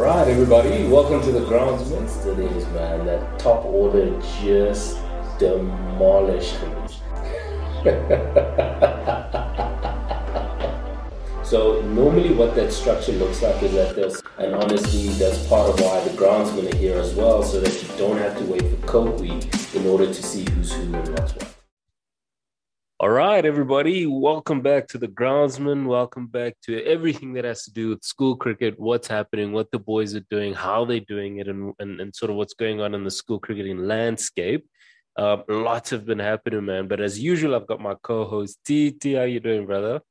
right, everybody, welcome to the groundsman. Is, man. That top order just demolished so normally, what that structure looks like is that there's, and honestly, that's part of why the groundsmen are here as well, so that you don't have to wait for Coke Week in order to see who's who and what's what. All right, everybody, welcome back to the Groundsman. Welcome back to everything that has to do with school cricket, what's happening, what the boys are doing, how they're doing it, and, and, and sort of what's going on in the school cricketing landscape. Uh, lots have been happening, man. But as usual, I've got my co-host T. T, how you doing, brother?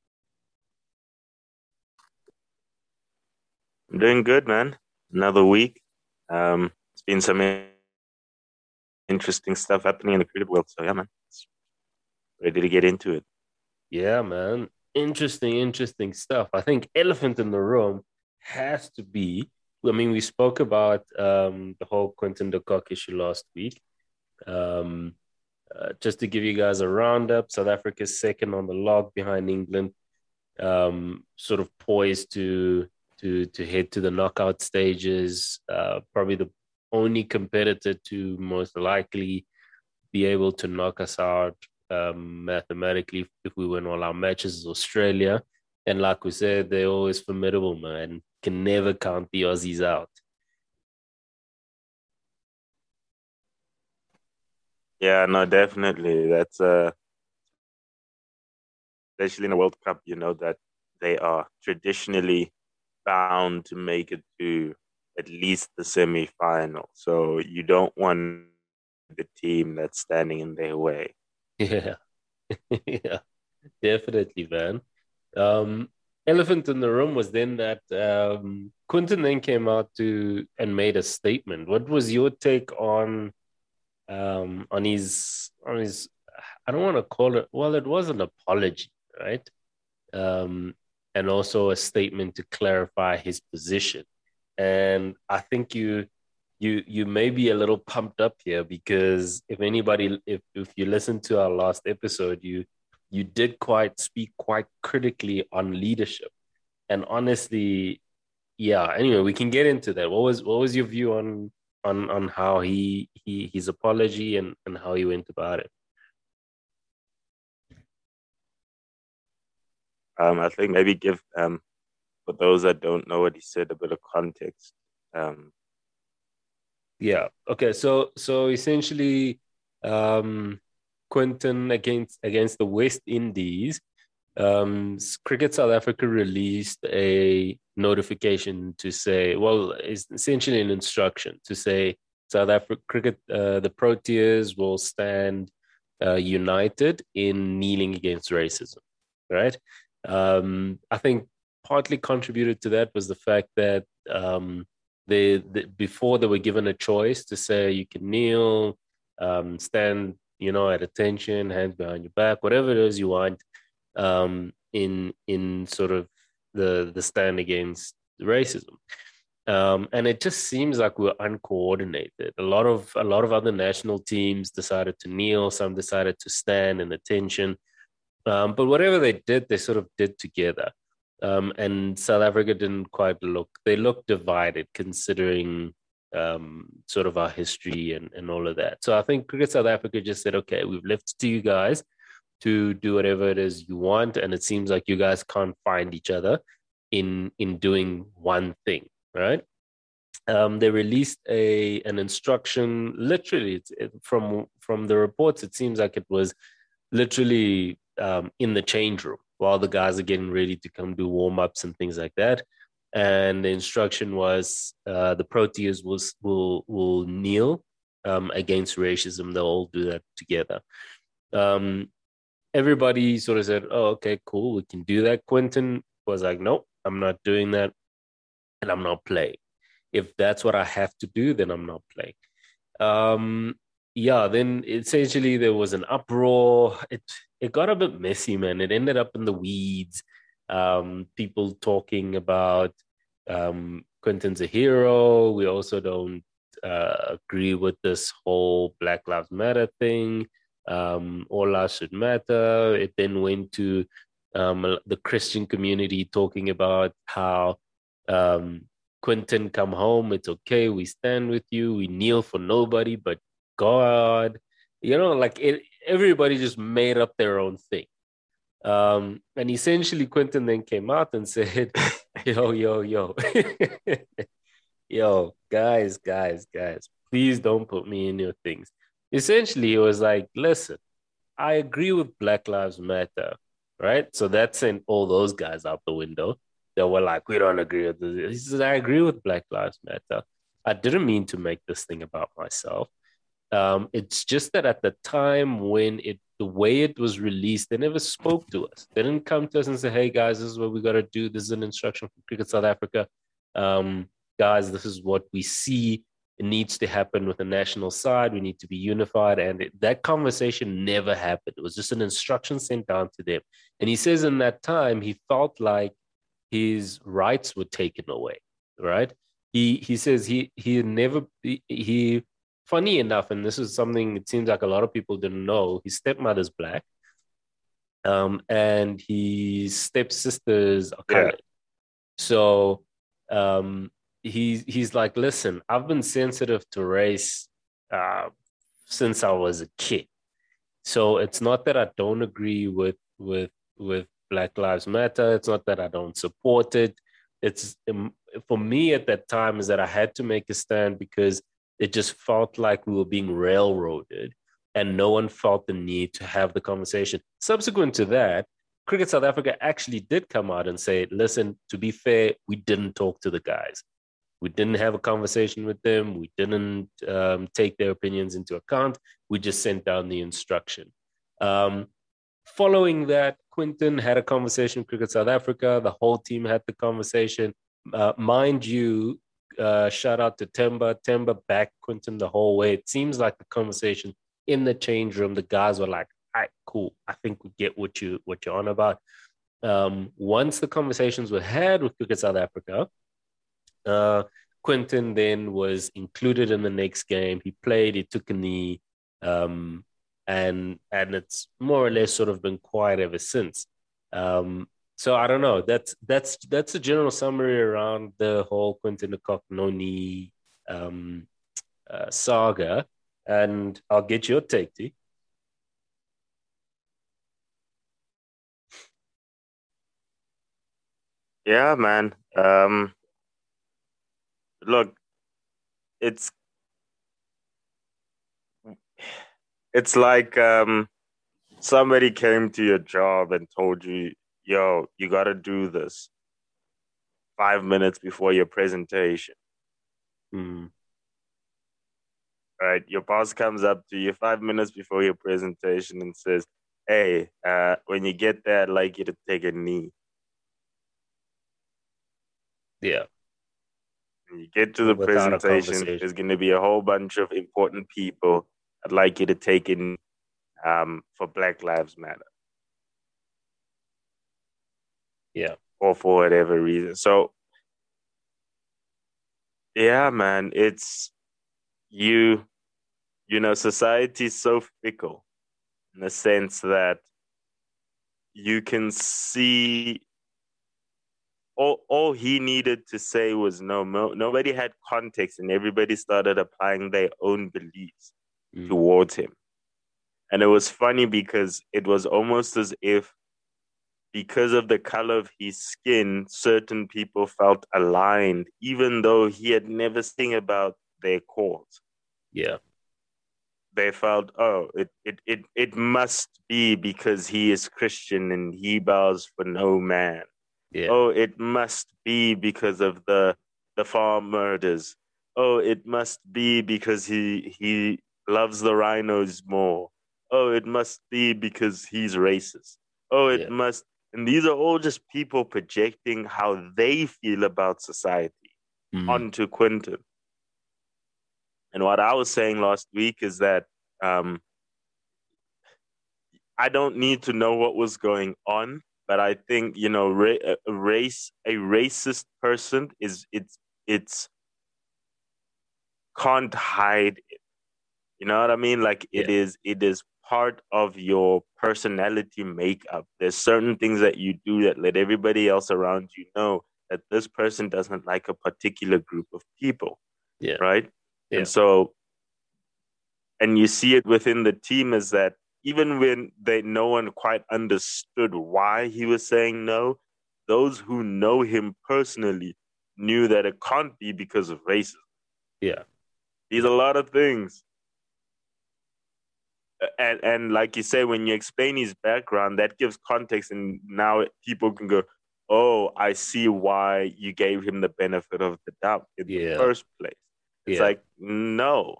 I'm doing good, man. Another week. Um, it's been some interesting stuff happening in the cricket world. So yeah, man ready to get into it. Yeah, man. Interesting, interesting stuff. I think elephant in the room has to be. I mean, we spoke about um, the whole Quinton de Kock issue last week. Um, uh, just to give you guys a roundup, South Africa's second on the log behind England, um, sort of poised to to to head to the knockout stages. Uh, probably the only competitor to most likely be able to knock us out um, mathematically if we win all our matches is Australia. And like we said, they're always formidable, man. Can never count the Aussies out. Yeah, no, definitely. That's uh especially in the World Cup, you know that they are traditionally bound to make it to at least the semi final. So you don't want the team that's standing in their way. Yeah, yeah, definitely, man. Um, elephant in the room was then that um, Quinton then came out to and made a statement. What was your take on um, on his on his? I don't want to call it. Well, it was an apology, right? Um, and also a statement to clarify his position. And I think you you you may be a little pumped up here because if anybody if if you listen to our last episode you you did quite speak quite critically on leadership. And honestly yeah anyway we can get into that. What was what was your view on on on how he he his apology and and how he went about it? Um i think maybe give um for those that don't know what he said a bit of context. Um yeah. Okay. So so essentially, um, Quinton against against the West Indies, um, Cricket South Africa released a notification to say, well, it's essentially an instruction to say South Africa cricket, uh, the Proteas will stand uh, united in kneeling against racism. Right. Um, I think partly contributed to that was the fact that um, they, they, before they were given a choice to say you can kneel, um, stand, you know, at attention, hands behind your back, whatever it is you want, um, in in sort of the the stand against racism. Um, and it just seems like we're uncoordinated. A lot of a lot of other national teams decided to kneel, some decided to stand in attention. Um, but whatever they did, they sort of did together. Um, and South Africa didn't quite look, they looked divided considering um, sort of our history and, and all of that. So I think Cricket South Africa just said, okay, we've left to you guys to do whatever it is you want. And it seems like you guys can't find each other in in doing one thing, right? Um, they released a an instruction. Literally, it, from from the reports, it seems like it was literally um, in the change room while the guys are getting ready to come do warm ups and things like that. And the instruction was uh, the Proteas will will will kneel um, against racism. They'll all do that together. Um, everybody sort of said, "Oh, okay, cool, we can do that." Quinton was like, "Nope, I'm not doing that, and I'm not playing. If that's what I have to do, then I'm not playing." Um, yeah, then essentially there was an uproar. It it got a bit messy, man. It ended up in the weeds. Um, people talking about um, Quinton's a hero. We also don't uh, agree with this whole Black Lives Matter thing. Um, all lives should matter. It then went to um, the Christian community talking about how um, Quinton, come home. It's okay. We stand with you. We kneel for nobody but God. You know, like it, everybody just made up their own thing. Um, and essentially, Quinton then came out and said, Yo, yo, yo, yo, guys, guys, guys, please don't put me in your things. Essentially, it was like, Listen, I agree with Black Lives Matter, right? So that sent all those guys out the window that were like, we don't agree with this. He says, I agree with Black Lives Matter. I didn't mean to make this thing about myself. Um, it's just that at the time when it, the way it was released, they never spoke to us. They didn't come to us and say, "Hey guys, this is what we got to do. This is an instruction from Cricket South Africa. Um, guys, this is what we see. It needs to happen with the national side. We need to be unified." And it, that conversation never happened. It was just an instruction sent down to them. And he says in that time he felt like his rights were taken away. Right? He he says he he never he, he funny enough, and this is something it seems like a lot of people didn't know. His stepmother's black, um, and his stepsisters are colored. Yeah. So um, he's he's like, listen, I've been sensitive to race uh, since I was a kid. So it's not that I don't agree with with with Black Lives Matter. It's not that I don't support it. It's um, for me at that time is that I had to make a stand because it just felt like we were being railroaded and no one felt the need to have the conversation. Subsequent to that, Cricket South Africa actually did come out and say, listen, to be fair, we didn't talk to the guys. We didn't have a conversation with them. We didn't um, take their opinions into account. We just sent down the instruction. Um, following that, Quinton had a conversation with Cricket South Africa. The whole team had the conversation. Uh, mind you, uh, shout out to Temba. Temba back Quinton the whole way. It seems like the conversation in the change room, the guys were like, "All right, cool. I think we get what you what you're on about." Um, once the conversations were had with Cricket South Africa, uh, Quinton then was included in the next game. He played. He took a knee, um, and and it's more or less sort of been quiet ever since. Um, so I don't know. That's that's that's a general summary around the whole Quinton de Kock Noni um, uh, saga, and I'll get your take, T. Yeah, man. Um, look, it's it's like um, somebody came to your job and told you yo, you got to do this five minutes before your presentation. Mm. Right. Your boss comes up to you five minutes before your presentation and says, hey, uh, when you get there, I'd like you to take a knee. Yeah. When you get to the Without presentation, there's going to be a whole bunch of important people. I'd like you to take in um, for Black Lives Matter. Yeah. Or for whatever reason. So yeah, man, it's you you know, society is so fickle in the sense that you can see all, all he needed to say was no, no nobody had context and everybody started applying their own beliefs mm. towards him and it was funny because it was almost as if because of the color of his skin, certain people felt aligned, even though he had never seen about their cause. Yeah. They felt, oh, it, it, it, it must be because he is Christian and he bows for no man. Yeah. Oh, it must be because of the the farm murders. Oh, it must be because he he loves the rhinos more. Oh, it must be because he's racist. Oh, it yeah. must and these are all just people projecting how they feel about society mm-hmm. onto Quinton. And what I was saying last week is that um, I don't need to know what was going on, but I think you know, ra- a race, a racist person is it's it's can't hide it. You know what I mean? Like it yeah. is, it is part of your personality makeup. There's certain things that you do that let everybody else around you know that this person doesn't like a particular group of people. Yeah. Right. Yeah. And so, and you see it within the team is that even when they no one quite understood why he was saying no, those who know him personally knew that it can't be because of racism. Yeah. There's a lot of things. And and like you say, when you explain his background, that gives context, and now people can go, "Oh, I see why you gave him the benefit of the doubt in Yeah. the first place." It's Yeah. like, no,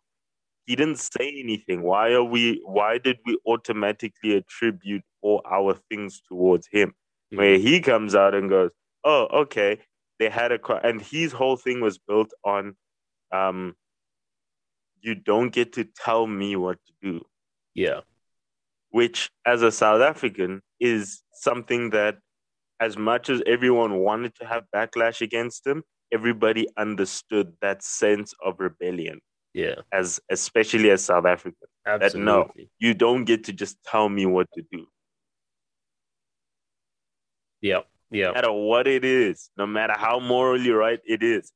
he didn't say anything. Why are we? Why did we automatically attribute all our things towards him? Where Mhm. he comes out and goes, "Oh, okay, they had a," co-, and his whole thing was built on, um, you don't get to tell me what to do Yeah. which as a South African is something that as much as everyone wanted to have backlash against him, everybody understood that sense of rebellion Yeah. as especially as South African. Absolutely. no. You don't get to just tell me what to do. Yeah. Yeah. No matter what it is, no matter how morally right it is.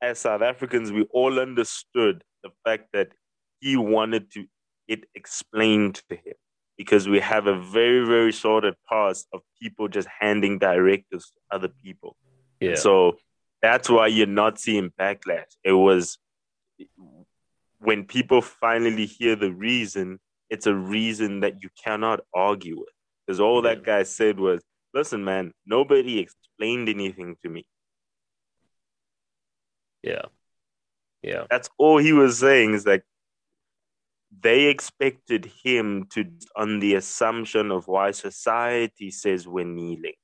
As South Africans, we all understood the fact that he wanted to it explained to him because we have a very, very sordid past of people just handing directives to other people. Yeah. So that's why you're not seeing backlash. It was when people finally hear the reason, it's a reason that you cannot argue with. Because all that guy said was, listen, man, nobody explained anything to me. yeah. Yeah. That's all he was saying is like they expected him to on the assumption of why society says we're kneeling.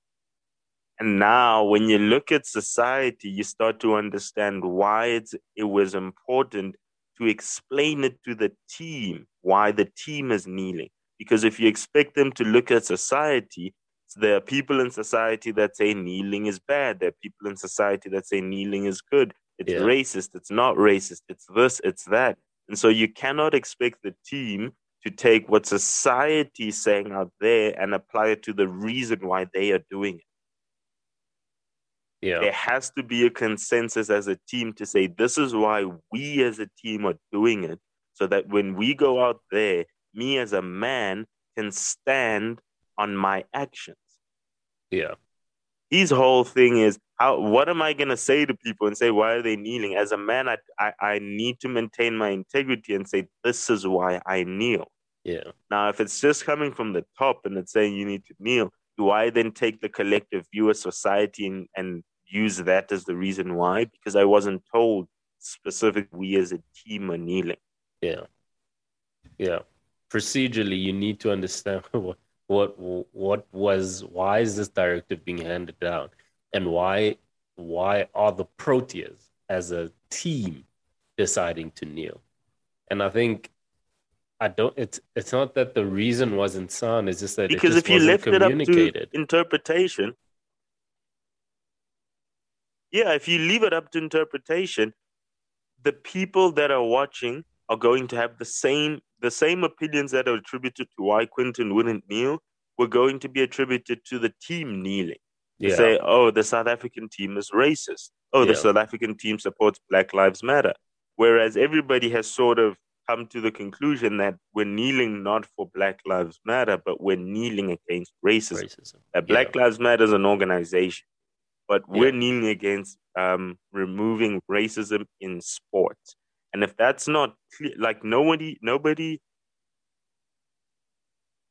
And now when you look at society, you start to understand why it's, it was important to explain it to the team, why the team is kneeling. Because if you expect them to look at society, there are people in society that say kneeling is bad. There are people in society that say kneeling is good. It's Yeah. racist. It's not racist. It's this, it's that. And so you cannot expect the team to take what society is saying out there and apply it to the reason why they are doing it. Yeah. There has to be a consensus as a team to say, this is why we as a team are doing it. So that when we go out there, me as a man can stand on my actions. Yeah. His whole thing is how what am I gonna say to people and say why are they kneeling? As a man, I, I, I need to maintain my integrity and say this is why I kneel. Yeah. Now, if it's just coming from the top and it's saying you need to kneel, do I then take the collective view of society and, and use that as the reason why? Because I wasn't told specific we as a team are kneeling. Yeah. Yeah. Procedurally, you need to understand what what what was why is this directive being handed down and why why are the Proteas as a team deciding to kneel? And I think I don't it's it's not that the reason wasn't sound, it's just that Because just if you left it up to interpretation, yeah, if you leave it up to interpretation, the people that are watching are going to have the same the same opinions that are attributed to why Quinton wouldn't kneel were going to be attributed to the team kneeling. To yeah. say, oh, the South African team is racist. Oh, the South African team supports Black Lives Matter. Whereas everybody has sort of come to the conclusion that we're kneeling not for Black Lives Matter, but we're kneeling against racism. racism. That Black Lives Matter is an organization, but we're Yeah. kneeling against um, removing racism in sports. And if that's not clear, like nobody, nobody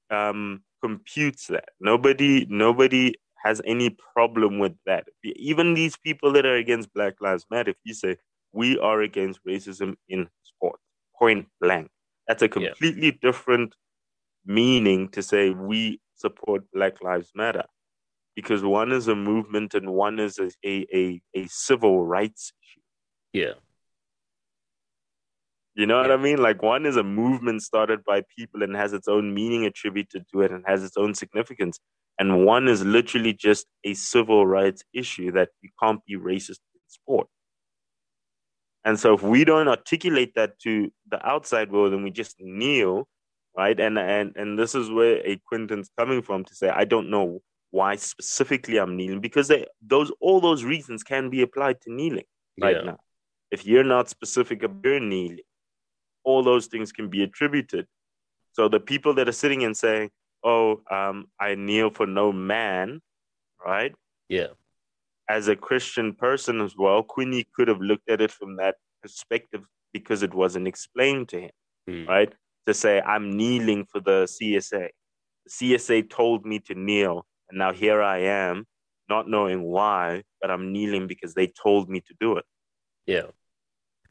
um, computes that. Nobody, nobody has any problem with that. Even these people that are against Black Lives Matter, if you say we are against racism in sport, point blank, that's a Yeah. completely different meaning to say we support Black Lives Matter because one is a movement and one is a, a, a, a civil rights issue. Yeah. You know what I mean? Like one is a movement started by people and has its own meaning attributed to it and has its own significance. And one is literally just a civil rights issue that you can't be racist in sport. And so if we don't articulate that to the outside world and we just kneel, right? And and and this is where a Quinton's coming from to say, I don't know why specifically I'm kneeling because they, those all those reasons can be applied to kneeling right yeah. now. If you're not specific about your kneeling, all those things can be attributed. So the people that are sitting and saying, "Oh, um, I kneel for no man," right? Yeah. As a Christian person as well, Quinny could have looked at it from that perspective because it wasn't explained to him, mm. right? To say, "I'm kneeling for the CSA." The CSA told me to kneel, and now here I am, not knowing why, but I'm kneeling because they told me to do it. Yeah.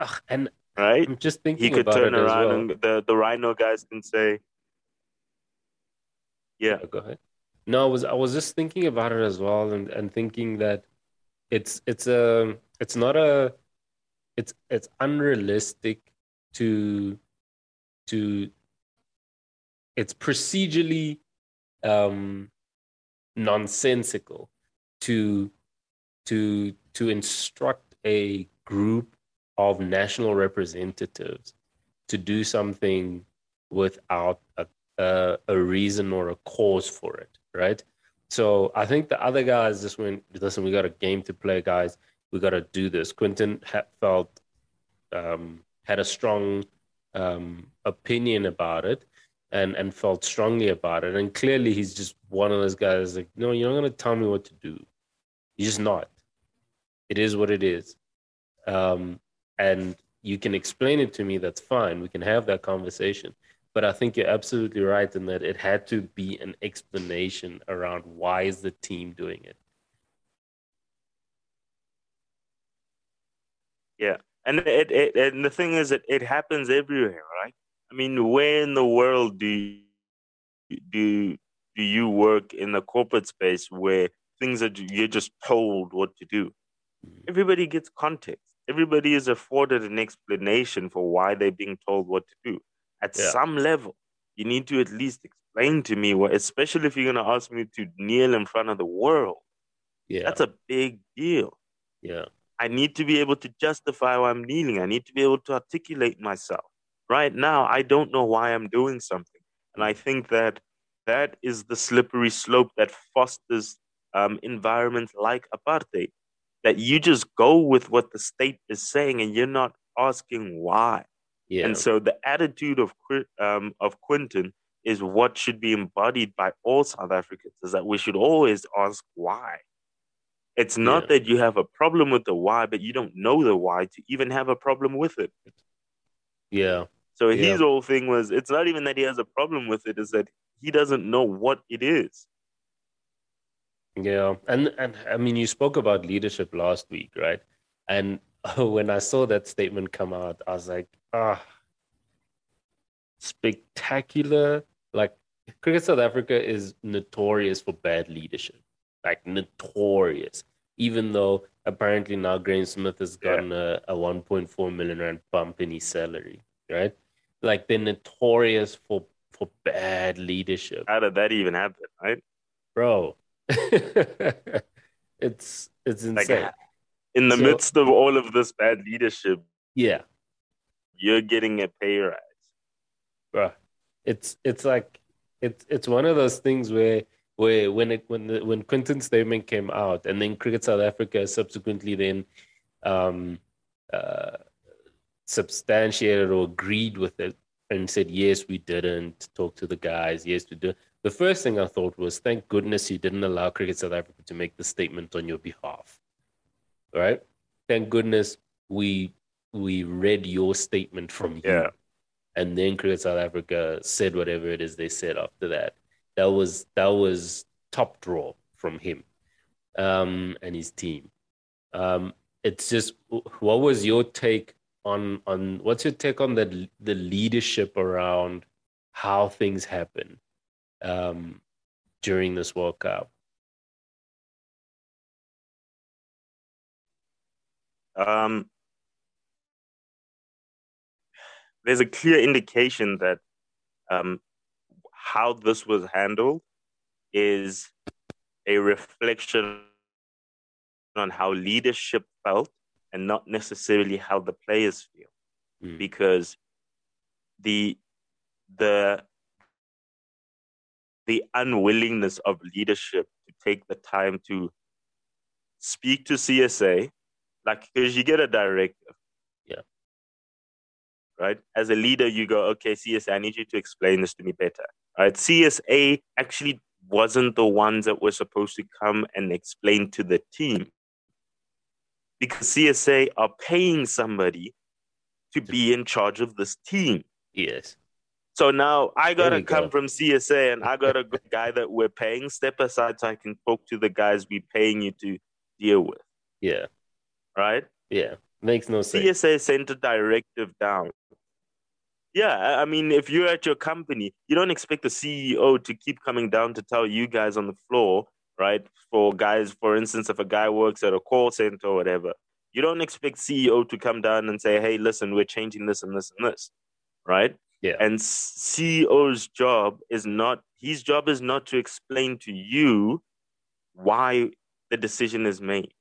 Ugh, and right? I'm just thinking he could turn around well. and the, the rhino guys can say, yeah. yeah. Go ahead. No, I was I was just thinking about it as well and, and thinking that it's it's a it's not a it's it's unrealistic to to it's procedurally um nonsensical to to to instruct a group of national representatives to do something without a, a, a reason or a cause for it, right? So I think the other guys just went, listen, we got a game to play, guys. We got to do this. Quinton had felt um, had a strong um, opinion about it and and felt strongly about it. And clearly, he's just one of those guys like, no, you're not going to tell me what to do. He's just not. It is what it is. Um, and you can explain it to me. That's fine. We can have that conversation. But I think you're absolutely right in that it had to be an explanation around why is the team doing it. Yeah, and it, it and the thing is, it, it happens everywhere, right? I mean, where in the world do you, do do you work in the corporate space where things are you're just told what to do? Mm-hmm. Everybody gets context. Everybody is afforded an explanation for why they're being told what to do. At yeah. some level, you need to at least explain to me what, especially if you're going to ask me to kneel in front of the world. Yeah, that's a big deal. Yeah, I need to be able to justify why I'm kneeling. I need to be able to articulate myself right now I don't know why I'm doing something. And I think that that is the slippery slope that fosters um, environments like apartheid. That you just go with what the state is saying and you're not asking why. Yeah. And so the attitude of um, of Quinton is what should be embodied by all South Africans is that we should always ask why. It's not yeah. that you have a problem with the why, but you don't know the why to even have a problem with it. Yeah. So yeah. his whole thing was it's not even that he has a problem with it, is that he doesn't know what it is. Yeah. And and I mean you spoke about leadership last week, right? And when I saw that statement come out, I was like, ah spectacular. Like Cricket South Africa is notorious for bad leadership. Like notorious. Even though apparently now Graeme Smith has gotten yeah. a, a 1.4 million rand bump in his salary, right? like they're notorious for for bad leadership. How did that even happen, right? Bro. it's it's insane. Like, in the so, midst of all of this bad leadership, yeah. You're getting a pay rise. Bro. It's it's like it's it's one of those things where where when it when the when Quinton's statement came out and then Cricket South Africa subsequently then um uh substantiated or agreed with it and said, yes, we didn't talk to the guys. Yes, we did. The first thing I thought was, thank goodness you didn't allow Cricket South Africa to make the statement on your behalf. Right? Thank goodness we we read your statement from you. Yeah. And then Cricket South Africa said whatever it is they said after that. That was that was top draw from him um, and his team. Um, it's just what was your take on on what's your take on the the leadership around how things happen um, during this World Cup? Um, there's a clear indication that um, how this was handled is a reflection on how leadership felt and not necessarily how the players feel mm. because the the the unwillingness of leadership to take the time to speak to CSA, like because you get a directive. Yeah. Right. As a leader, you go, okay, CSA, I need you to explain this to me better. Right. CSA actually wasn't the ones that were supposed to come and explain to the team because CSA are paying somebody to be in charge of this team. Yes. So now I gotta come go. from CSA and I got a guy that we're paying. Step aside so I can talk to the guys we're paying you to deal with. Yeah. Right? Yeah. Makes no sense. CSA sent a directive down. Yeah, I- I mean, if you're at your company, you don't expect the CEO to keep coming down to tell you guys on the floor, right? For guys, for instance, if a guy works at a call center or whatever, you don't expect CEO to come down and say, "Hey, listen, we're changing this and this and this," right? Yeah. And CEO's job is not his job is not to explain to you why the decision is made.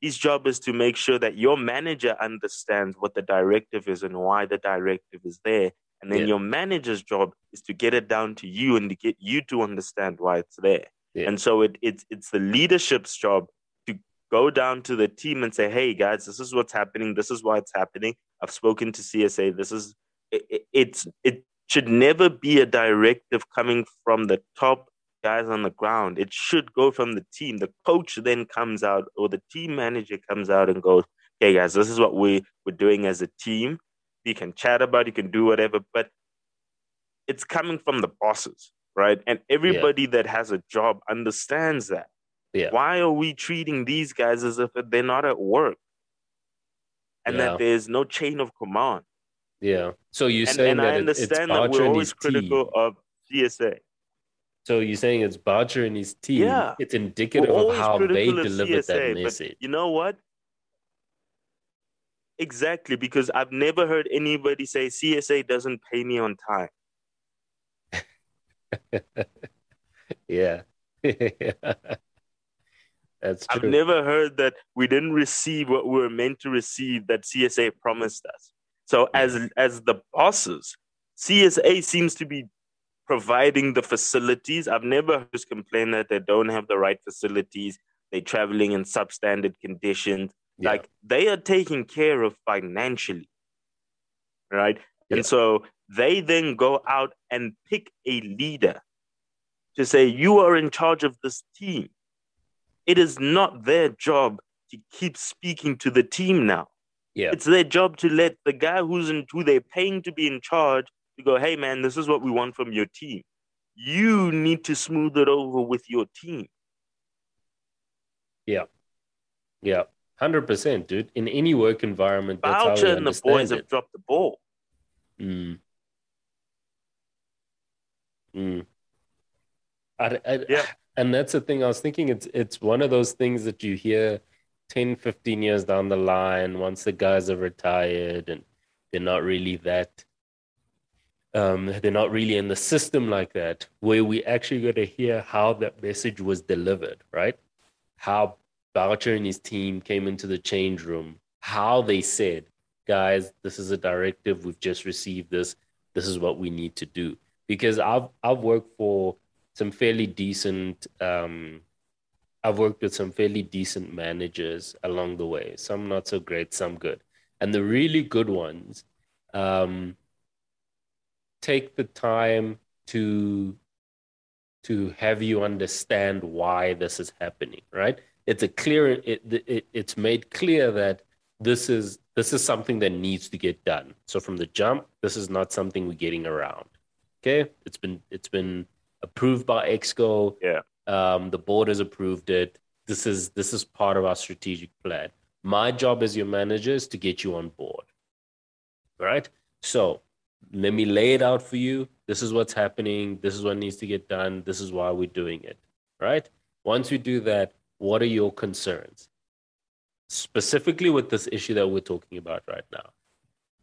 His job is to make sure that your manager understands what the directive is and why the directive is there. And then Yeah. your manager's job is to get it down to you and to get you to understand why it's there. Yeah. And so it, it's it's the leadership's job to go down to the team and say, "Hey guys, this is what's happening. This is why it's happening. I've spoken to CSA. This is it, it, it's it should never be a directive coming from the top guys on the ground. It should go from the team. The coach then comes out, or the team manager comes out and goes, "Hey guys, this is what we we're doing as a team. You can chat about, you can do whatever, but it's coming from the bosses, right? And everybody that has a job understands that. Yeah. Why are we treating these guys as if they're not at work? And Yeah. that there's no chain of command. Yeah. So you're And, saying and that I it- it's understand that Boucher we're always critical of CSA. So you're saying it's Boucher and his team. Yeah. It's indicative of how they delivered that CSA, but message. You know what? Exactly, because I've never heard anybody say CSA doesn't pay me on time. Yeah. That's I've never heard that we didn't receive what we were meant to receive that CSA promised us. So as as the bosses, CSA seems to be providing the facilities. I've never heard complain that they don't have the right facilities. They're traveling in substandard conditions. Yeah. Like they are taken care of financially. Right? Yeah. And so they then go out and pick a leader to say, you are in charge of this team. It is not their job to keep speaking to the team now. Yeah. It's their job to let the guy who's in who they're paying to be in charge to go, hey man, this is what we want from your team. You need to smooth it over with your team. Yeah. Yeah. Hundred percent, dude. In any work environment, that's how Boucher and the boys it. have dropped the ball. Mm. Mm. I, I- Yeah. And that's the thing I was thinking. It's it's one of those things that you hear 10, 15 years down the line, once the guys are retired and they're not really that, um, they're not really in the system like that, where we actually got to hear how that message was delivered, right? How Boucher and his team came into the change room, how they said, guys, this is a directive. We've just received this. This is what we need to do. Because I've I've worked for some fairly decent um, I've worked with some fairly decent managers along the way. Some not so great, some good. And the really good ones um, take the time to to have you understand why this is happening, right? It's a clear it, it it's made clear that this is this is something that needs to get done. So from the jump, this is not something we're getting around. Okay? It's been it's been approved by Exco. Yeah. Um, the board has approved it. This is this is part of our strategic plan. My job as your manager is to get you on board. Right? So let me lay it out for you. This is what's happening. This is what needs to get done. This is why we're doing it. Right? Once we do that, what are your concerns? Specifically with this issue that we're talking about right now.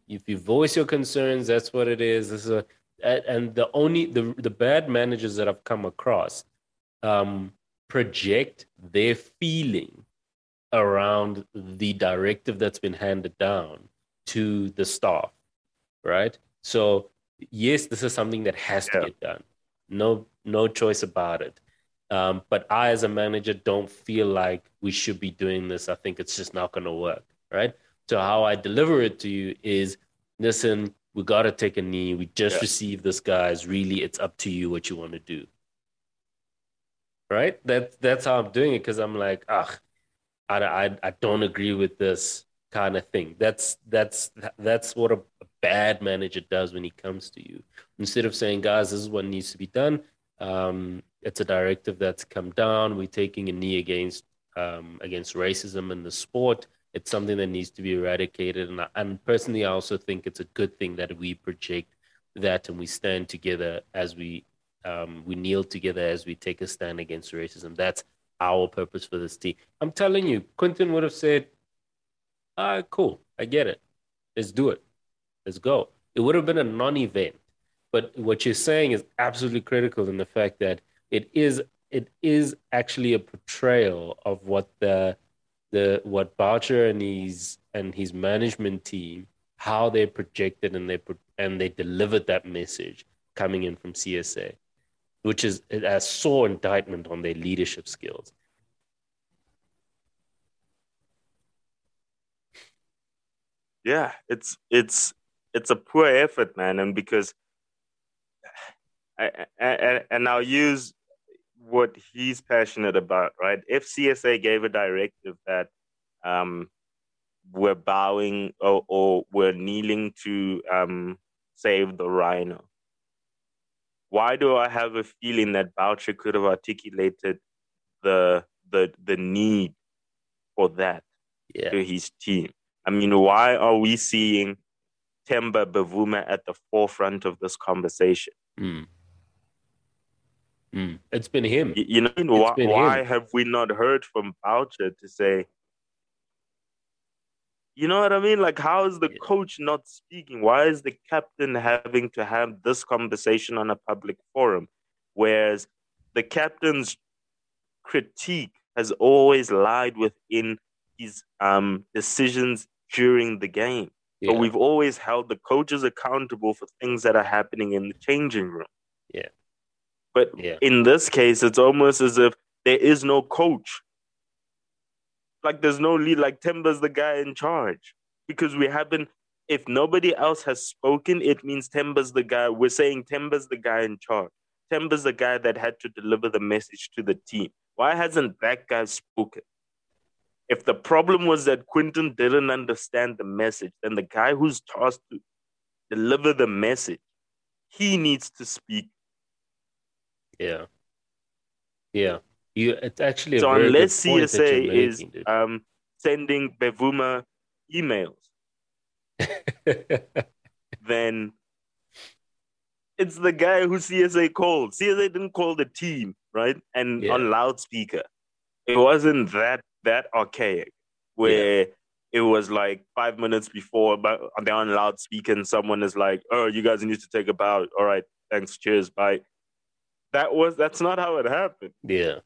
If you voice your concerns, that's what it is. This is a and the only the the bad managers that I've come across um, project their feeling around the directive that's been handed down to the staff, right? So yes, this is something that has to Yeah. get done. No, no choice about it. Um, but I, as a manager, don't feel like we should be doing this. I think it's just not going to work, right? So how I deliver it to you is, listen, we got to take a knee. We just yeah. received this, guys. Really, it's up to you what you want to do. Right? That that's how I'm doing it because I'm like, ah, I, I I don't agree with this kind of thing. That's that's that's what a, bad manager does when he comes to you. Instead of saying, guys, this is what needs to be done. Um, it's a directive that's come down. We're taking a knee against um, against racism in the sport. It's something that needs to be eradicated. And, and personally, I also think it's a good thing that we project that and we stand together as we um, we kneel together as we take a stand against racism. That's our purpose for this team. I'm telling you, Quinton would have said, "Ah, right, cool, I get it. Let's do it. Let's go." It would have been a non-event, but what you're saying is absolutely critical in the fact that it is it is actually a portrayal of what the the what Boucher and his and his management team how they projected and they and they delivered that message coming in from CSA, which is a sore indictment on their leadership skills. Yeah, it's it's it's a poor effort, man, and because I, I, and I'll use what he's passionate about, right? If CSA gave a directive that um, we're bowing or, or we're kneeling to um, save the rhino, why do I have a feeling that Boucher could have articulated the the the need for that yeah. to his team? I mean, why are we seeing Temba Bavuma at the forefront of this conversation? Mm. Mm. It's been him. You, you know, why, why have we not heard from Boucher to say, you know what I mean? Like, how is the coach not speaking? Why is the captain having to have this conversation on a public forum? Whereas the captain's critique has always lied within his um, decisions during the game. Yeah. But we've always held the coaches accountable for things that are happening in the changing room. Yeah. But yeah. in this case, it's almost as if there is no coach. Like there's no lead. Like Temba's the guy in charge because we haven't. If nobody else has spoken, it means Temba's the guy. We're saying Temba's the guy in charge. Temba's the guy that had to deliver the message to the team. Why hasn't that guy spoken? If the problem was that Quinton didn't understand the message, then the guy who's tasked to deliver the message, he needs to speak yeah. Yeah. You it's actually so unless CSA is um, sending Bavuma emails, then it's the guy who CSA called. CSA didn't call the team, right? And yeah. on loudspeaker. It wasn't that that archaic where yeah. it was like five minutes before, but they're on loudspeaker and someone is like, "Oh, you guys need to take a bow." All right, thanks, cheers, bye that was that's not how it happened. Yeah.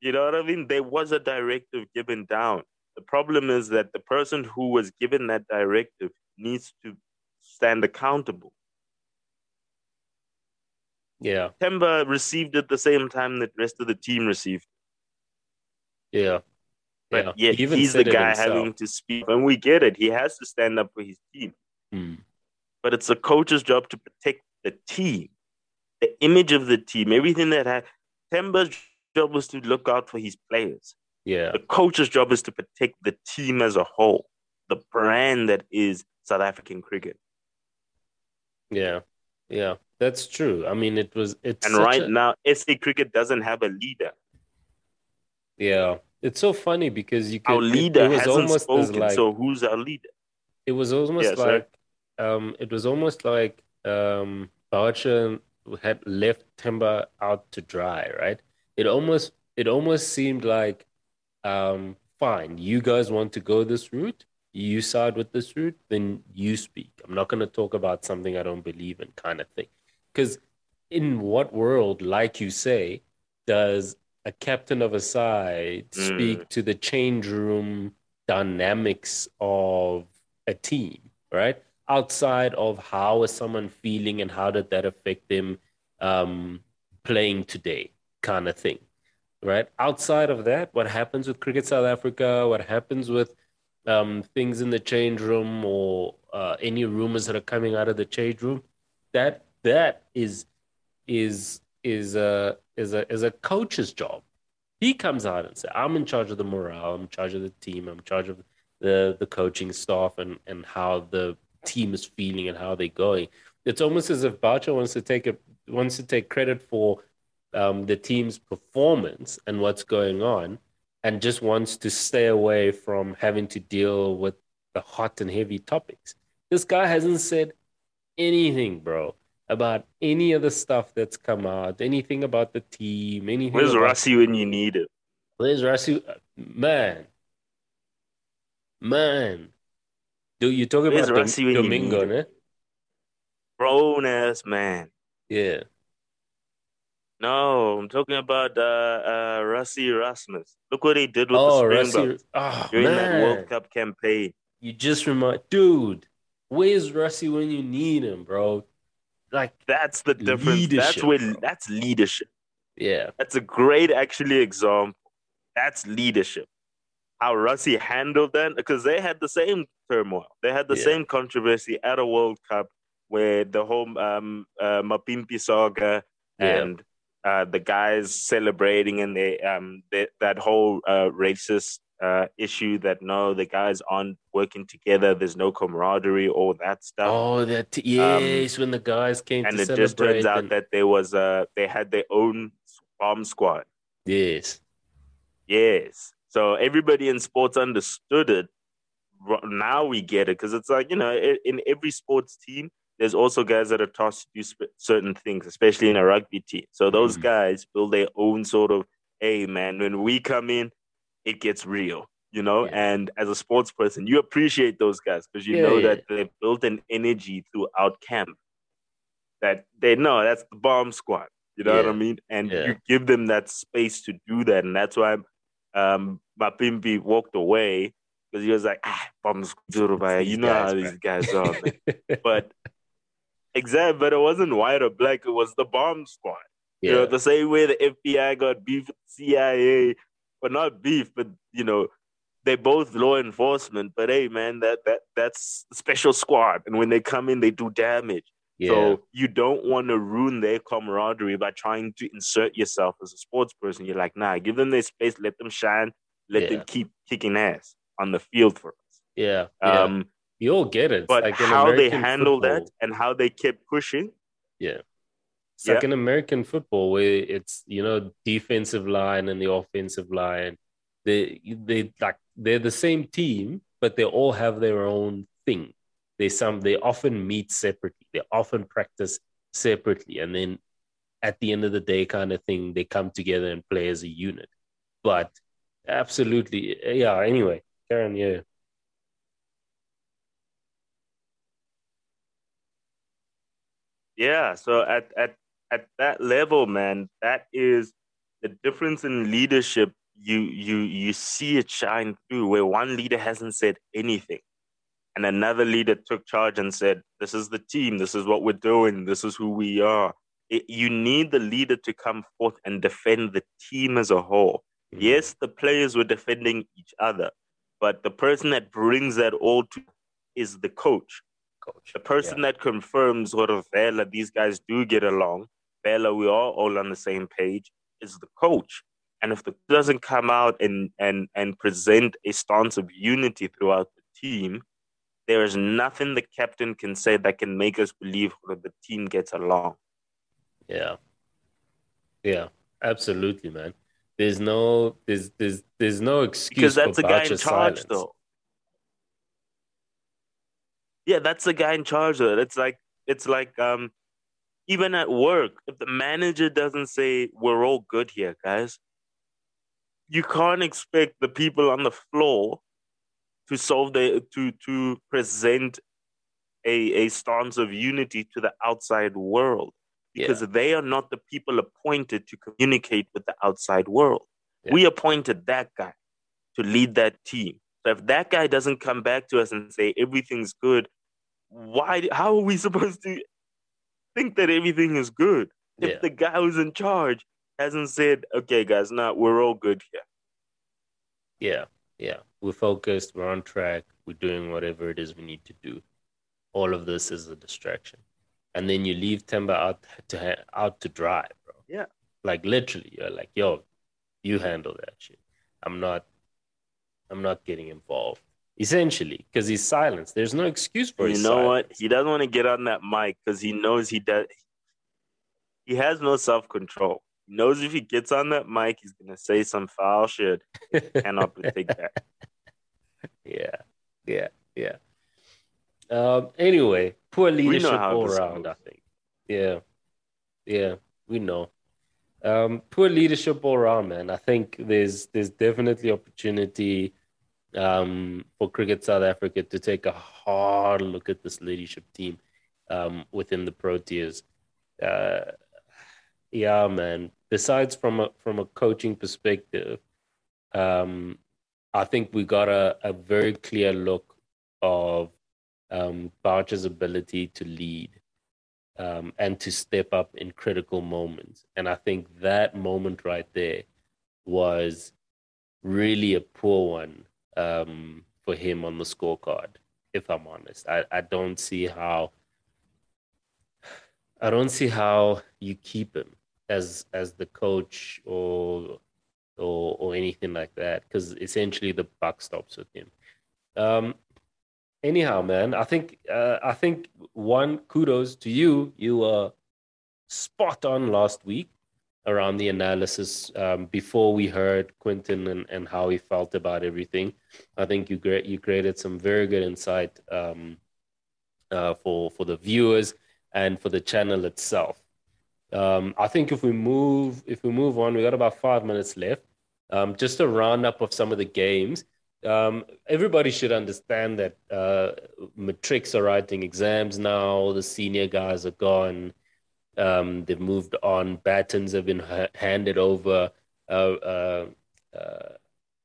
You know what I mean? There was a directive given down. The problem is that the person who was given that directive needs to stand accountable. Yeah. Temba received it the same time that the rest of the team received. Yeah. But yeah, he he's the guy having to speak. And we get it. He has to stand up for his team. Mm. But it's the coach's job to protect the team the image of the team, everything that had. Temba's job was to look out for his players. Yeah. The coach's job is to protect the team as a whole, the brand that is South African cricket. Yeah. Yeah. That's true. I mean, it was. It's and right a... now, SA cricket doesn't have a leader. Yeah, it's so funny because you could. Our leader it, it hasn't almost spoken. Like, so who's our leader? It was almost yeah, like, um, it was almost like um, Boucher had left Temba out to dry, right? It almost it almost seemed like um, fine, you guys want to go this route, you side with this route, then you speak. I'm not going to talk about something I don't believe in, kind of thing. Because in what world, like you say, does a captain of a side mm. speak to the change room dynamics of a team, right? outside of how is someone feeling and how did that affect them um, playing today kind of thing right? Outside of that, what happens with Cricket South Africa, what happens with um, things in the change room or uh, any rumors that are coming out of the change room, that that is is is a is a is a coach's job. He comes out and says, "I'm in charge of the morale. I'm in charge of the team. I'm in charge of the the coaching staff and and how the team is feeling and how they're going." It's almost as if Boucher wants to take it wants to take credit for um, the team's performance and what's going on, and just wants to stay away from having to deal with the hot and heavy topics. This guy hasn't said anything, bro, about any of the stuff that's come out, anything about the team, anything. Where's about... Rassie when you need it? Where's Rassie? Man, man. Do you talk about you Domingo, ne? Grown ass man. Yeah. No, I'm talking about uh, uh, Rassie Erasmus. Look what he did with Oh, the Rassie. Springboks Oh, during that. World Cup campaign. You just remind, dude. Where's Rassie when you need him, bro? Like, That's the difference. that's Leadership, where bro. that's leadership. yeah, That's a great actually example. That's leadership. How Rassie handled that because they had the same turmoil. They had the Yeah. same controversy at a World Cup where the whole um, uh, Mapimpi saga Yeah. and uh, the guys celebrating and they um they, that whole uh, racist uh, issue that no the guys aren't working together. There's no camaraderie, all that stuff. Oh, that yes, when the guys came Um, and it just turns out and- that there was uh they had their own bomb squad. yes, Yes. So everybody in sports understood it. Now we get it because it's like, you know, in every sports team, there's also guys that are tasked to do sp- certain things, especially in a rugby team. So those Mhm. guys build their own sort of, hey, man, when we come in, it gets real, you know? Yeah. And as a sports person, you appreciate those guys because you Yeah, know yeah. that they built an energy throughout camp that they know that's the bomb squad. You know what I mean? And Yeah. you give them that space to do that. And that's why um, Mapimpi walked away because he was like, ah, bomb squad, you know how these guys are. but exactly, but it wasn't white or black. It was the bomb squad. You know, yeah, the same way the FBI got beef with CIA, but not beef, but you know, they're both law enforcement. But hey, man, that that that's a special squad, and when they come in, they do damage. yeah, So you don't want to ruin their camaraderie by trying to insert yourself as a sports person. You're like, nah, give them their space, let them shine, let Yeah. them keep kicking ass on the field for us. yeah, yeah. Um, you all get it. It's but like how they handle that and how they kept pushing, Yeah. It's like in American football where it's you know defensive line and the offensive line. They they like they're the same team, but they all have their own thing. They some they often meet separately. They often practice separately, and then at the end of the day, kind of thing, they come together and play as a unit. But absolutely, yeah. Anyway, Karen, yeah, Yeah, so at at at that level, man, that is the difference in leadership. You you you see it shine through where one leader hasn't said anything, and another leader took charge and said, "This is the team. This is what we're doing. This is who we are." It, you need the leader to come forth and defend the team as a whole. Mm-hmm. Yes, the players were defending each other, but the person that brings that all to is the coach coach. the person that confirms sort of Vela, these guys do get along. Vela, we are all on the same page, is the coach. And if the doesn't come out and and and present a stance of unity throughout the team, there is nothing the captain can say that can make us believe that the team gets along. Yeah. Yeah, absolutely, man. There's no there's there's there's no excuse Because that's for the guy in charge, silence. though. Yeah, that's the guy in charge of it. It's like it's like um even at work, if the manager doesn't say we're all good here, guys, you can't expect the people on the floor to solve the to to present a a stance of unity to the outside world because they are not the people appointed to communicate with the outside world. Yeah. We appointed that guy to lead that team. So if that guy doesn't come back to us and say everything's good, why? How are we supposed to think that everything is good if Yeah. the guy who's in charge hasn't said, okay, guys, now we're all good here. Yeah, yeah. We're focused, we're on track, we're doing whatever it is we need to do. All of this is a distraction. And then you leave Temba out to out to dry, bro. Yeah. Like literally, you're like, yo, you handle that shit. I'm not I'm not getting involved. Essentially, because he's silenced. There's no excuse for you know silence. what? He doesn't want to get on that mic because he knows he does. He has no self control. He knows if he gets on that mic, he's gonna say some foul shit. Cannot take that. yeah, yeah, yeah. Um, anyway, poor leadership all around, goes. I think. Yeah, yeah, we know. Um, poor leadership all around, man. I think there's there's definitely opportunity um, for Cricket South Africa to take a hard look at this leadership team um, within the Proteas. Uh, yeah, man. Besides from a from a coaching perspective, um, I think we got a, a very clear look of um, Boucher's ability to lead um, and to step up in critical moments. And I think that moment right there was really a poor one um, for him on the scorecard, if I'm honest. I, I don't see how I don't see how you keep him as as the coach or or or anything like that because essentially the buck stops with him. Um, anyhow, man, I think uh, I think one kudos to you. You were spot on last week around the analysis um, before we heard Quinton and, and how he felt about everything. I think you great you created some very good insight um, uh, for for the viewers and for the channel itself. Um, I think if we move if we move on, we got about five minutes left. Um, just a roundup of some of the games. Um, everybody should understand that uh, matrics are writing exams now. The senior guys are gone. Um, they've moved on. Batons have been ha- handed over. Uh, uh, uh,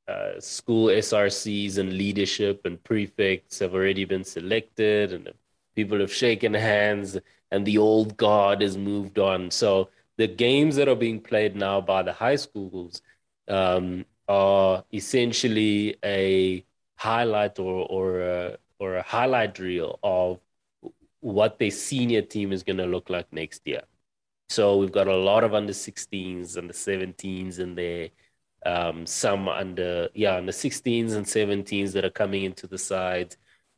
uh, school SRCs and leadership and prefects have already been selected, and people have shaken hands, and the old guard has moved on. So the games that are being played now by the high schools um, are essentially a highlight or or a, or a highlight reel of what their senior team is going to look like next year. So we've got a lot of under 16s and the 17s in there. Um, some under yeah under 16s and 17s that are coming into the side.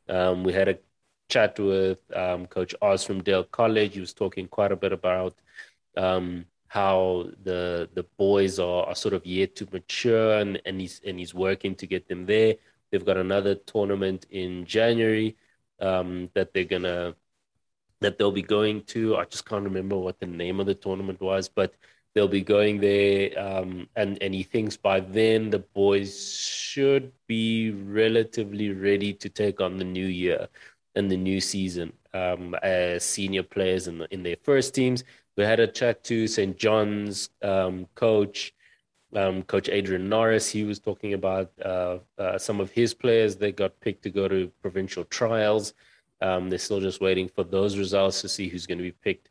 Um, we had a chat with um, Coach Oz from Dale College. He was talking quite a bit about um, how the the boys are, are sort of yet to mature, and, and he's and he's working to get them there. They've got another tournament in January um, that they're gonna that they'll be going to. I just can't remember what the name of the tournament was, but they'll be going there. Um, and and he thinks by then the boys should be relatively ready to take on the new year and the new season um, as senior players in in their first teams. We had a chat to St. John's um, coach. Um, coach Adrian Norris, he was talking about uh, uh, some of his players that got picked to go to provincial trials. Um, they're still just waiting for those results to see who's going to be picked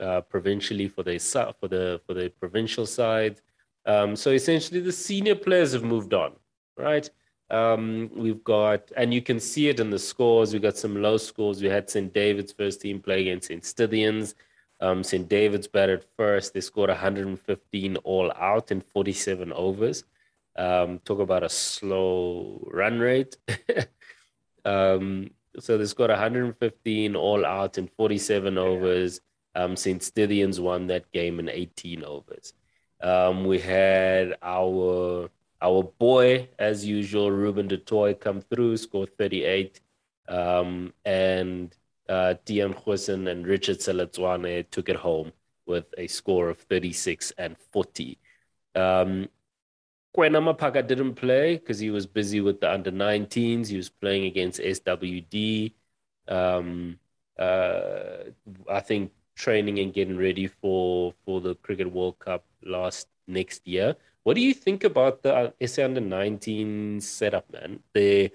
uh, provincially for the for the for the provincial side. Um, so essentially, the senior players have moved on, right? Um, we've got, and you can see it in the scores. We got some low scores. We had St. David's first team play against St. Stithians. Um, St. David's batted first. They scored 115 all out in 47 overs. Um, talk about a slow run rate. um, so they scored 115 all out in 47 overs. Um, St. Stithians won that game in 18 overs. Um, we had our our boy, as usual, Ruben du Toit come through, scored 38. Um, and uh, Tian Huisen and Richard Selatswane took it home with a score of 36 and 40. Um, Kwena Maphaka didn't play because he was busy with the under 19s. He was playing against SWD. Um, uh, I think training and getting ready for for the Cricket World Cup last next year. What do you think about the uh, SA under 19 setup, man? They,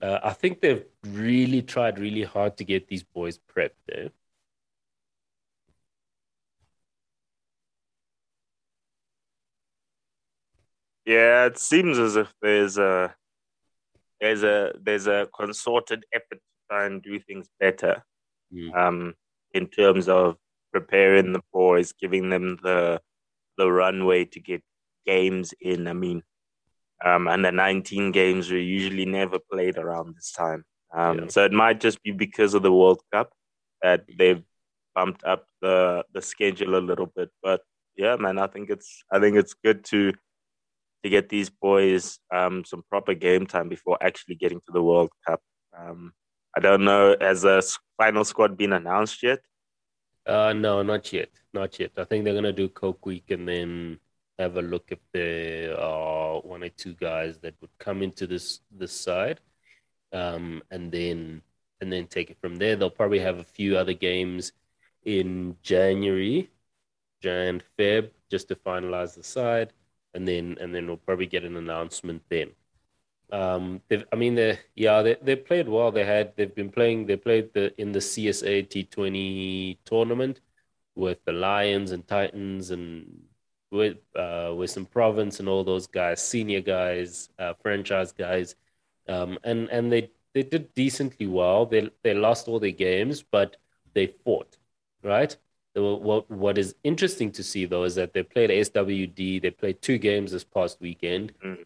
uh, I think they've really tried really hard to get these boys prepped. Eh? Yeah, it seems as if there's a there's a there's a consorted effort to try and do things better. Mm. Um, in terms of preparing the boys, giving them the the runway to get games in. I mean, um, and the 19 games were usually never played around this time. Um, yeah. So it might just be because of the World Cup that they've bumped up the the schedule a little bit. But yeah, man, I think it's I think it's good to to get these boys um, some proper game time before actually getting to the World Cup. Um, I don't know, has a final squad been announced yet? Uh, no, not yet, not yet. I think they're gonna do Coke Week and then have a look if there are one or two guys that would come into this this side, um, and then and then take it from there. They'll probably have a few other games in January, Jan Feb, just to finalize the side, and then and then we'll probably get an announcement then. Um, I mean, they yeah, they they played well. They had they've been playing. They played the in the CSA T20 tournament with the Lions and Titans and with uh, Western Province and all those guys, senior guys, uh, franchise guys, um, and and they they did decently well. They they lost all their games, but they fought, right? What what is interesting to see though is that they played SWD. They played two games this past weekend. Mm.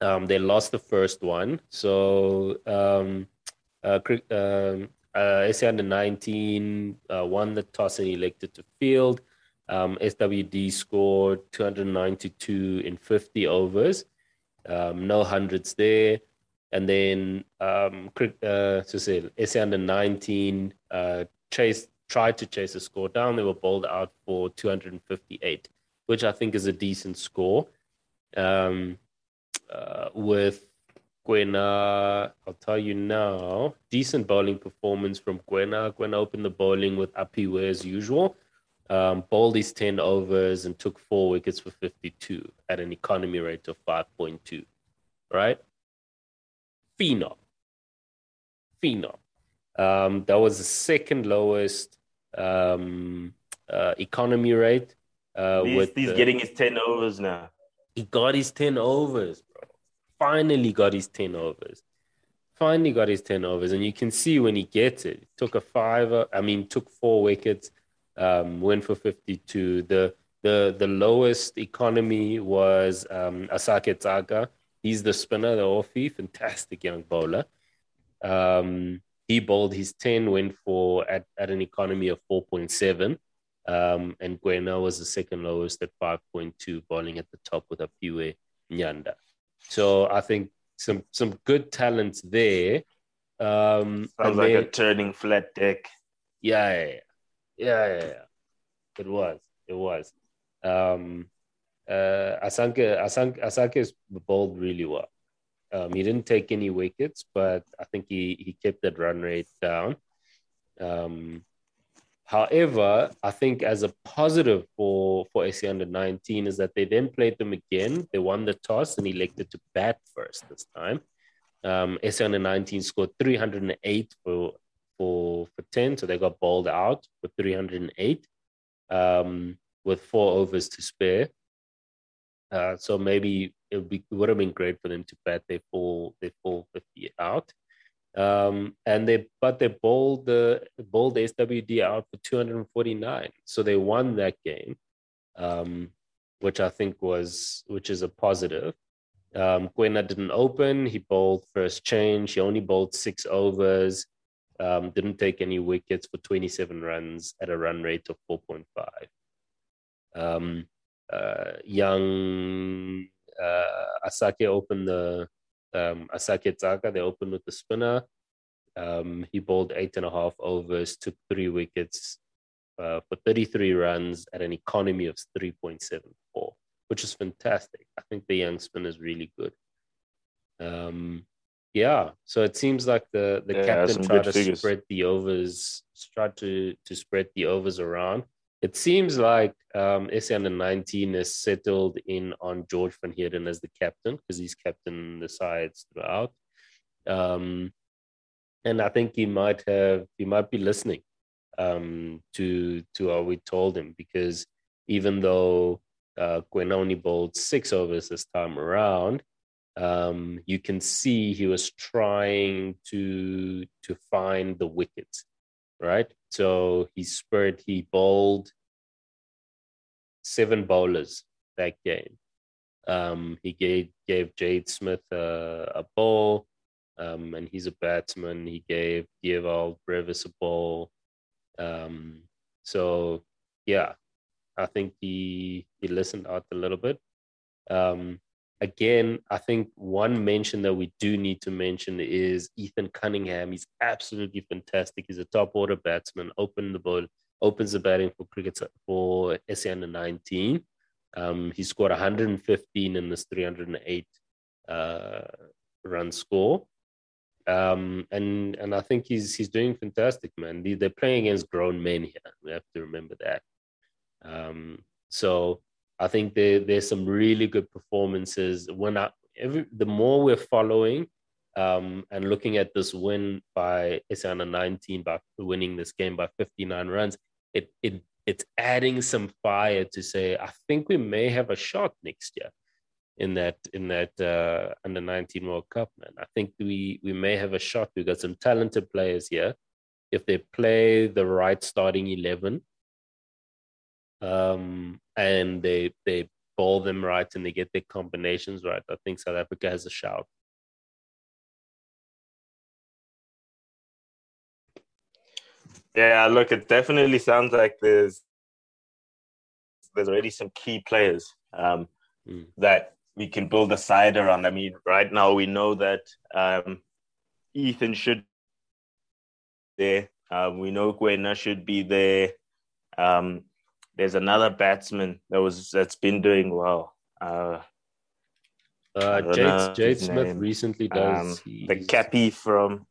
Um, they lost the first one, so um, uh, um, uh, SA under 19 uh, won the toss and elected to field. Um, SWD scored 292 in 50 overs, um, no hundreds there. And then um, uh, so say SA under 19 uh, chased, tried to chase the score down. They were bowled out for 258, which I think is a decent score. Um, uh, with Kwena, I'll tell you now, decent bowling performance from Kwena. Kwena opened the bowling with Apiwe as usual um, bowled his 10 overs and took four wickets for 52 at an economy rate of 5.2. Right? Phenom. Phenom. Um, that was the second lowest um, uh, economy rate. Uh, he's, with he's the, getting his 10 overs now. He got his 10 overs, bro. Finally got his 10 overs. Finally got his 10 overs. And you can see when he gets it, took a five, I mean, took four wickets um, went for 52. The the the lowest economy was um, Asake Tsaka. He's the spinner, the offie, fantastic young bowler. Um, he bowled his 10, went for at, at an economy of 4.7. Um, and Kwena was the second lowest at 5.2, bowling at the top with Apiwe Nyanda. So I think some some good talents there. Um, Sounds like then, a turning flat deck. Yeah, yeah, yeah. Yeah, yeah, yeah. It was. It was. Um, uh, Asanka, Asanka, Asanka bowled really well. Um, he didn't take any wickets, but I think he, he kept that run rate down. Um, however, I think as a positive for, for SA under 19 is that they then played them again. They won the toss and elected to bat first this time. Um, SA under 19 scored 308 for for for 10 so they got bowled out with 308 um, with four overs to spare uh, so maybe it would, be, it would have been great for them to bat their full their full 50 out um, and they but they bowled the bowled SWD out for 249 so they won that game um, which I think was which is a positive um, Kwena didn't open. He bowled first change. He only bowled six overs. Um, didn't take any wickets for 27 runs at a run rate of 4.5. Um, uh, young uh, Asake opened the um, Asake Tsaka, they opened with the spinner. Um, he bowled eight and a half overs, took three wickets uh, for 33 runs at an economy of 3.74, which is fantastic. I think the young spinner is really good. Um, yeah, so it seems like the the yeah, captain tried to figures. spread the overs, tried to to spread the overs around. It seems like um, SA under 19 is settled in on George van Heerden as the captain because he's captain the sides throughout. Um, and I think he might have he might be listening um, to to what we told him because even though Uh, Gwen only bowled six overs this time around. Um, you can see he was trying to to find the wickets, right? So he spurred, he bowled seven bowlers that game. Um, he gave gave Jade Smith a, a ball, um, and he's a batsman. He gave Dewald Brevis a ball. Um, so yeah, I think he he listened out a little bit. Um, again, I think one mention that we do need to mention is Ethan Cunningham. He's absolutely fantastic. He's a top order batsman. Open the ball, opens the batting for cricket for SA under 19. Um, he scored 115 in this 308 uh, run score. Um, and and I think he's he's doing fantastic, man. They're playing against grown men here. We have to remember that. Um, so I think there, there's some really good performances. When I, every, the more we're following um, and looking at this win by Isana 19 by winning this game by 59 runs, it it it's adding some fire to say I think we may have a shot next year in that in that uh, under 19 World Cup. Man, I think we we may have a shot. We've got some talented players here. If they play the right starting 11, um, and they they bowl them right and they get their combinations right, I think South Africa has a shout. Yeah, look, it definitely sounds like there's there's already some key players um, mm. that we can build a side around. I mean, right now we know that um, Ethan should there. Um, we know Kwena should be there. Um, there's another batsman that was that's been doing well. Uh, uh, Jade, Jade Smith name. recently does um, the cappy from.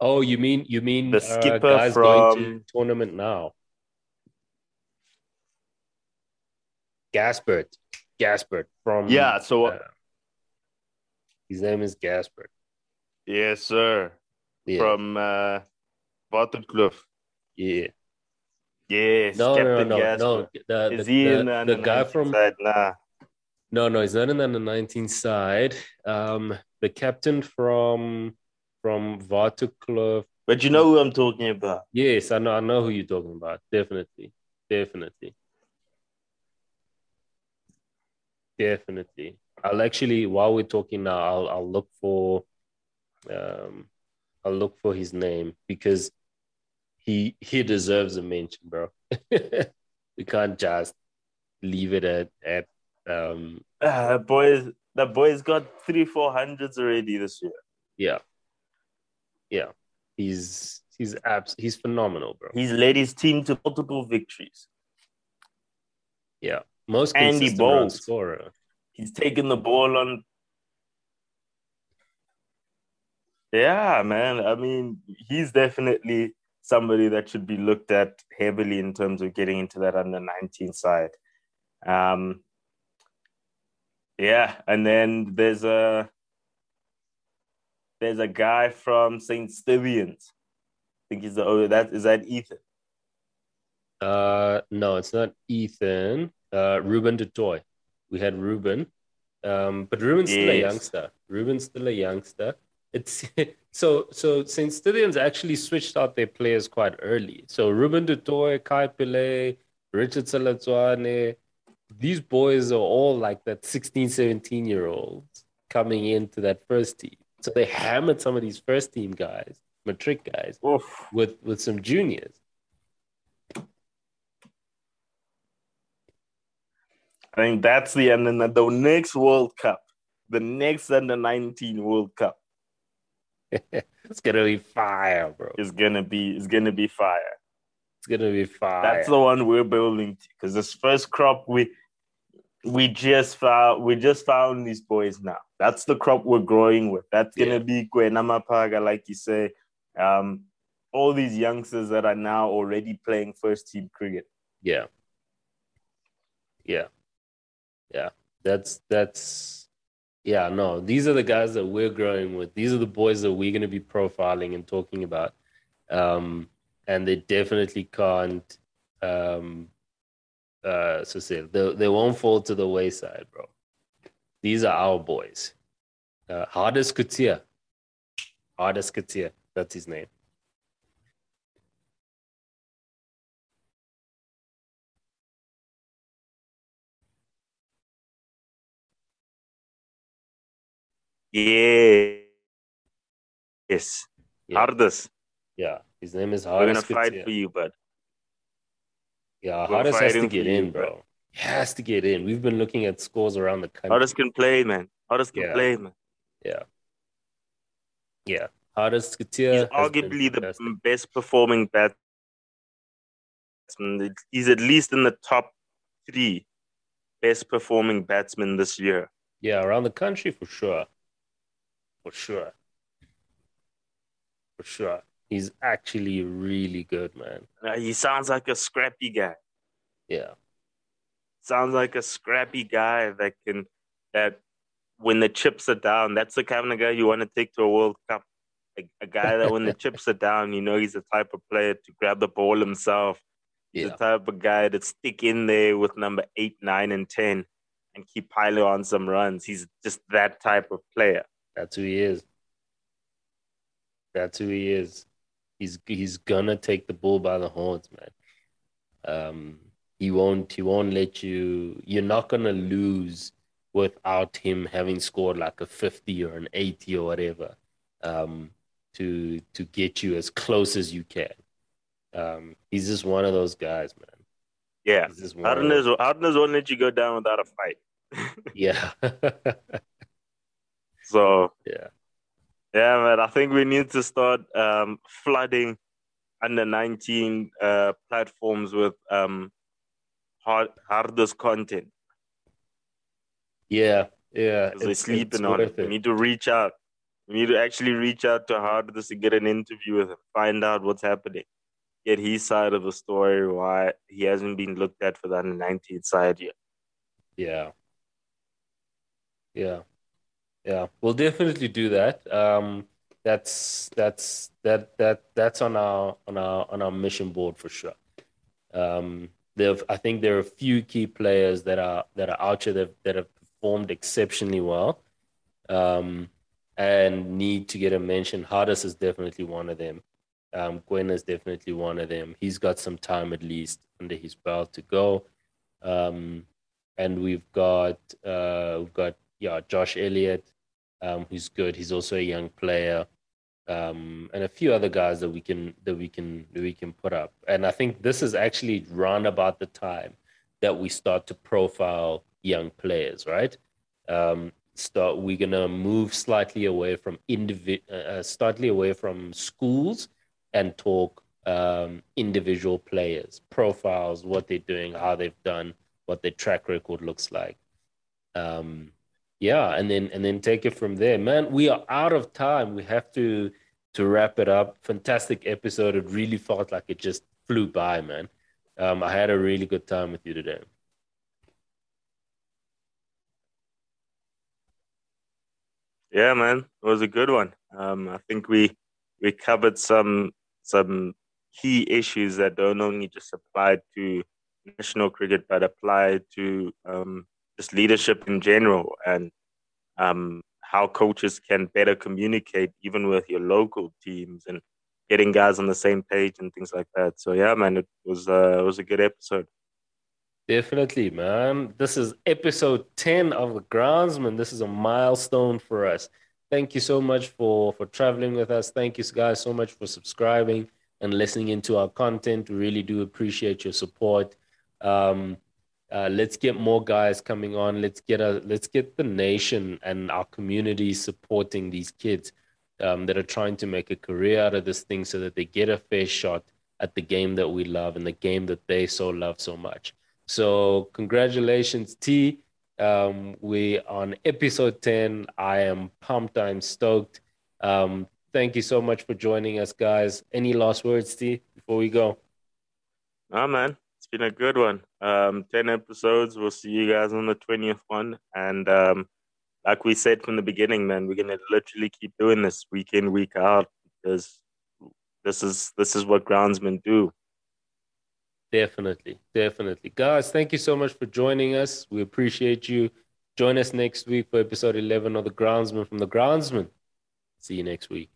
Oh, you mean you mean the uh, skipper uh, guys from going to tournament now? Gaspert, Gaspert from yeah. So uh, his name is Gaspert. Yes, sir. Yeah. From uh, Waterkloof. Yeah. Yes. No, no, no, no, no. The, Is the, he the, in the, the guy from side? Nah. No, no, he's not in the 19th side. Um, the captain from from Waterkloof. But you know who I'm talking about. Yes, I know. I know who you're talking about. Definitely, definitely, definitely. I'll actually, while we're talking now, I'll I'll look for, um, I'll look for his name because he he deserves a mention, bro. we can't just leave it at at um uh, boys the boy's got three four hundreds already this year. Yeah. Yeah. He's he's abs he's phenomenal, bro. He's led his team to multiple victories. Yeah. Most Andy Bolt scorer. He's taken the ball on Yeah, man. I mean, he's definitely somebody that should be looked at heavily in terms of getting into that under 19 side. Um, yeah, and then there's a there's a guy from St. Stithians. I think he's the oh that is that Ethan. Uh no, it's not Ethan. Uh Ruben du Toit. We had Ruben. Um, but Ruben's yes. still a youngster. Ruben's still a youngster it's so so St. Stithians actually switched out their players quite early. So Ruben du Toit, Kai Pillay, Richard Saladzwane, these boys are all like that 16, 17 year olds coming into that first team. So they hammered some of these first team guys, matric guys, Oof. with with some juniors. I think that's the end. And the next World Cup, the next under 19 World Cup, it's gonna be fire, bro. It's gonna be it's gonna be fire. It's gonna be fire. That's the one we're building because this first crop we we just found we just found these boys now. That's the crop we're growing with. That's gonna yeah. be Kwena Maphaka, like you say. Um, all these youngsters that are now already playing first team cricket. Yeah. Yeah. Yeah. That's that's yeah, no, these are the guys that we're growing with. These are the boys that we're going to be profiling and talking about. Um, and they definitely can't Um, uh, so say they, they won't fall to the wayside, bro. These are our boys. Uh, Hardus Kutia. Hardus Kutia. That's his name. Yeah. Yes. Yeah. Hardus. Yeah, his name is Hardus. We're gonna fight Kutia. for you, bud. Yeah, We're Hardus has to get in, you, bro. bro. He has to get in. We've been looking at scores around the country. Hardus can play, man. Hardus can Yeah. play, man. Yeah. Yeah. Hardus He's Kutia. arguably the best performing batsman. He's at least in the top three best performing batsmen this year. Yeah, around the country for sure. For sure. For sure. He's actually really good, man. Uh, he sounds like a scrappy guy. Yeah. Sounds like a scrappy guy that can that when the chips are down, that's the kind of guy you want to take to a World Cup. A, a guy that when the chips are down, you know he's the type of player to grab the ball himself. He's Yeah. the type of guy that stick in there with number eight, nine, and ten and keep piling on some runs. He's just that type of player. That's who he is. That's who he is. He's he's gonna take the bull by the horns, man. Um, he won't he won't let you. You're not gonna lose without him having scored like a fifty or an eighty or whatever. Um, to to get you as close as you can. Um, he's just one of those guys, man. Yeah. He's just one of Hardness, those- Hardness won't let you go down without a fight. Yeah, So yeah, yeah, man, I think we need to start um, flooding under 19 uh, platforms with um, hard, hardest content. yeah, yeah. They're It's- sleeping it's on worth it. We need to reach out. We need to actually reach out to Hardus to get an interview with him, find out what's happening, get his side of the story, why he hasn't been looked at for the under 19 side yet. Yeah. Yeah. Yeah. We'll definitely do that. Um that's that's that that that's on our on our on our mission board for sure. Um there I think there are a few key players that are that are out there that, that have performed exceptionally well. Um and need to get a mention. Hardus is definitely one of them. Um, Gwen is definitely one of them. He's got some time at least under his belt to go. Um, and we've got uh, we've got yeah Josh Elliott, um, who's good. He's also a young player, um, and a few other guys that we can that we can that we can put up. And I think this is actually round about the time that we start to profile young players, right? Um, start we're gonna move slightly away from individ uh, slightly away from schools and talk um, individual players, profiles, what they're doing, how they've done what their track record looks like. Um, yeah, and then and then take it from there. Man, we are out of time. We have to to wrap it up. Fantastic episode. It really felt like it just flew by, man. Um, I had a really good time with you today. Yeah, man, it was a good one. Um, I think we we covered some some key issues that don't only just apply to national cricket, but apply to um, just leadership in general and um, how coaches can better communicate even with your local teams and getting guys on the same page and things like that. So yeah, man, it was uh, it was a good episode. Definitely, man. This is episode 10 of the Groundsman. This is a milestone for us. Thank you so much for for traveling with us. Thank you guys so much for subscribing and listening into our content. We really do appreciate your support. Um, uh, let's get more guys coming on. Let's get a let's get the nation and our community supporting these kids um, that are trying to make a career out of this thing, so that they get a fair shot at the game that we love and the game that they so love so much. So congratulations, T. Um, we on episode 10. I am pumped. I'm stoked. Um, thank you so much for joining us, guys. Any last words, T, before we go? Ah, man, been a good one. Um, 10 episodes. We'll see you guys on the 20th one. And um, like we said from the beginning, man, we're going to literally keep doing this week in, week out because this is this is what groundsmen do. Definitely, definitely. Guys, thank you so much for joining us. We appreciate you. Join us next week for episode 11 of The Groundsman from The Groundsman. See you next week.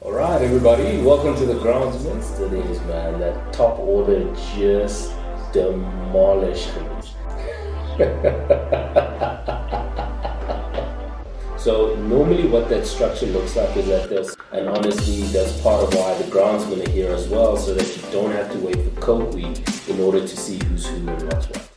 All right, everybody, welcome to The Groundsman. Is, man. That top order just demolished So normally what that structure looks like is that there's, and honestly that's part of why the groundsmen are here as well, so that you don't have to wait for Coke Week in order to see who's who and what's what.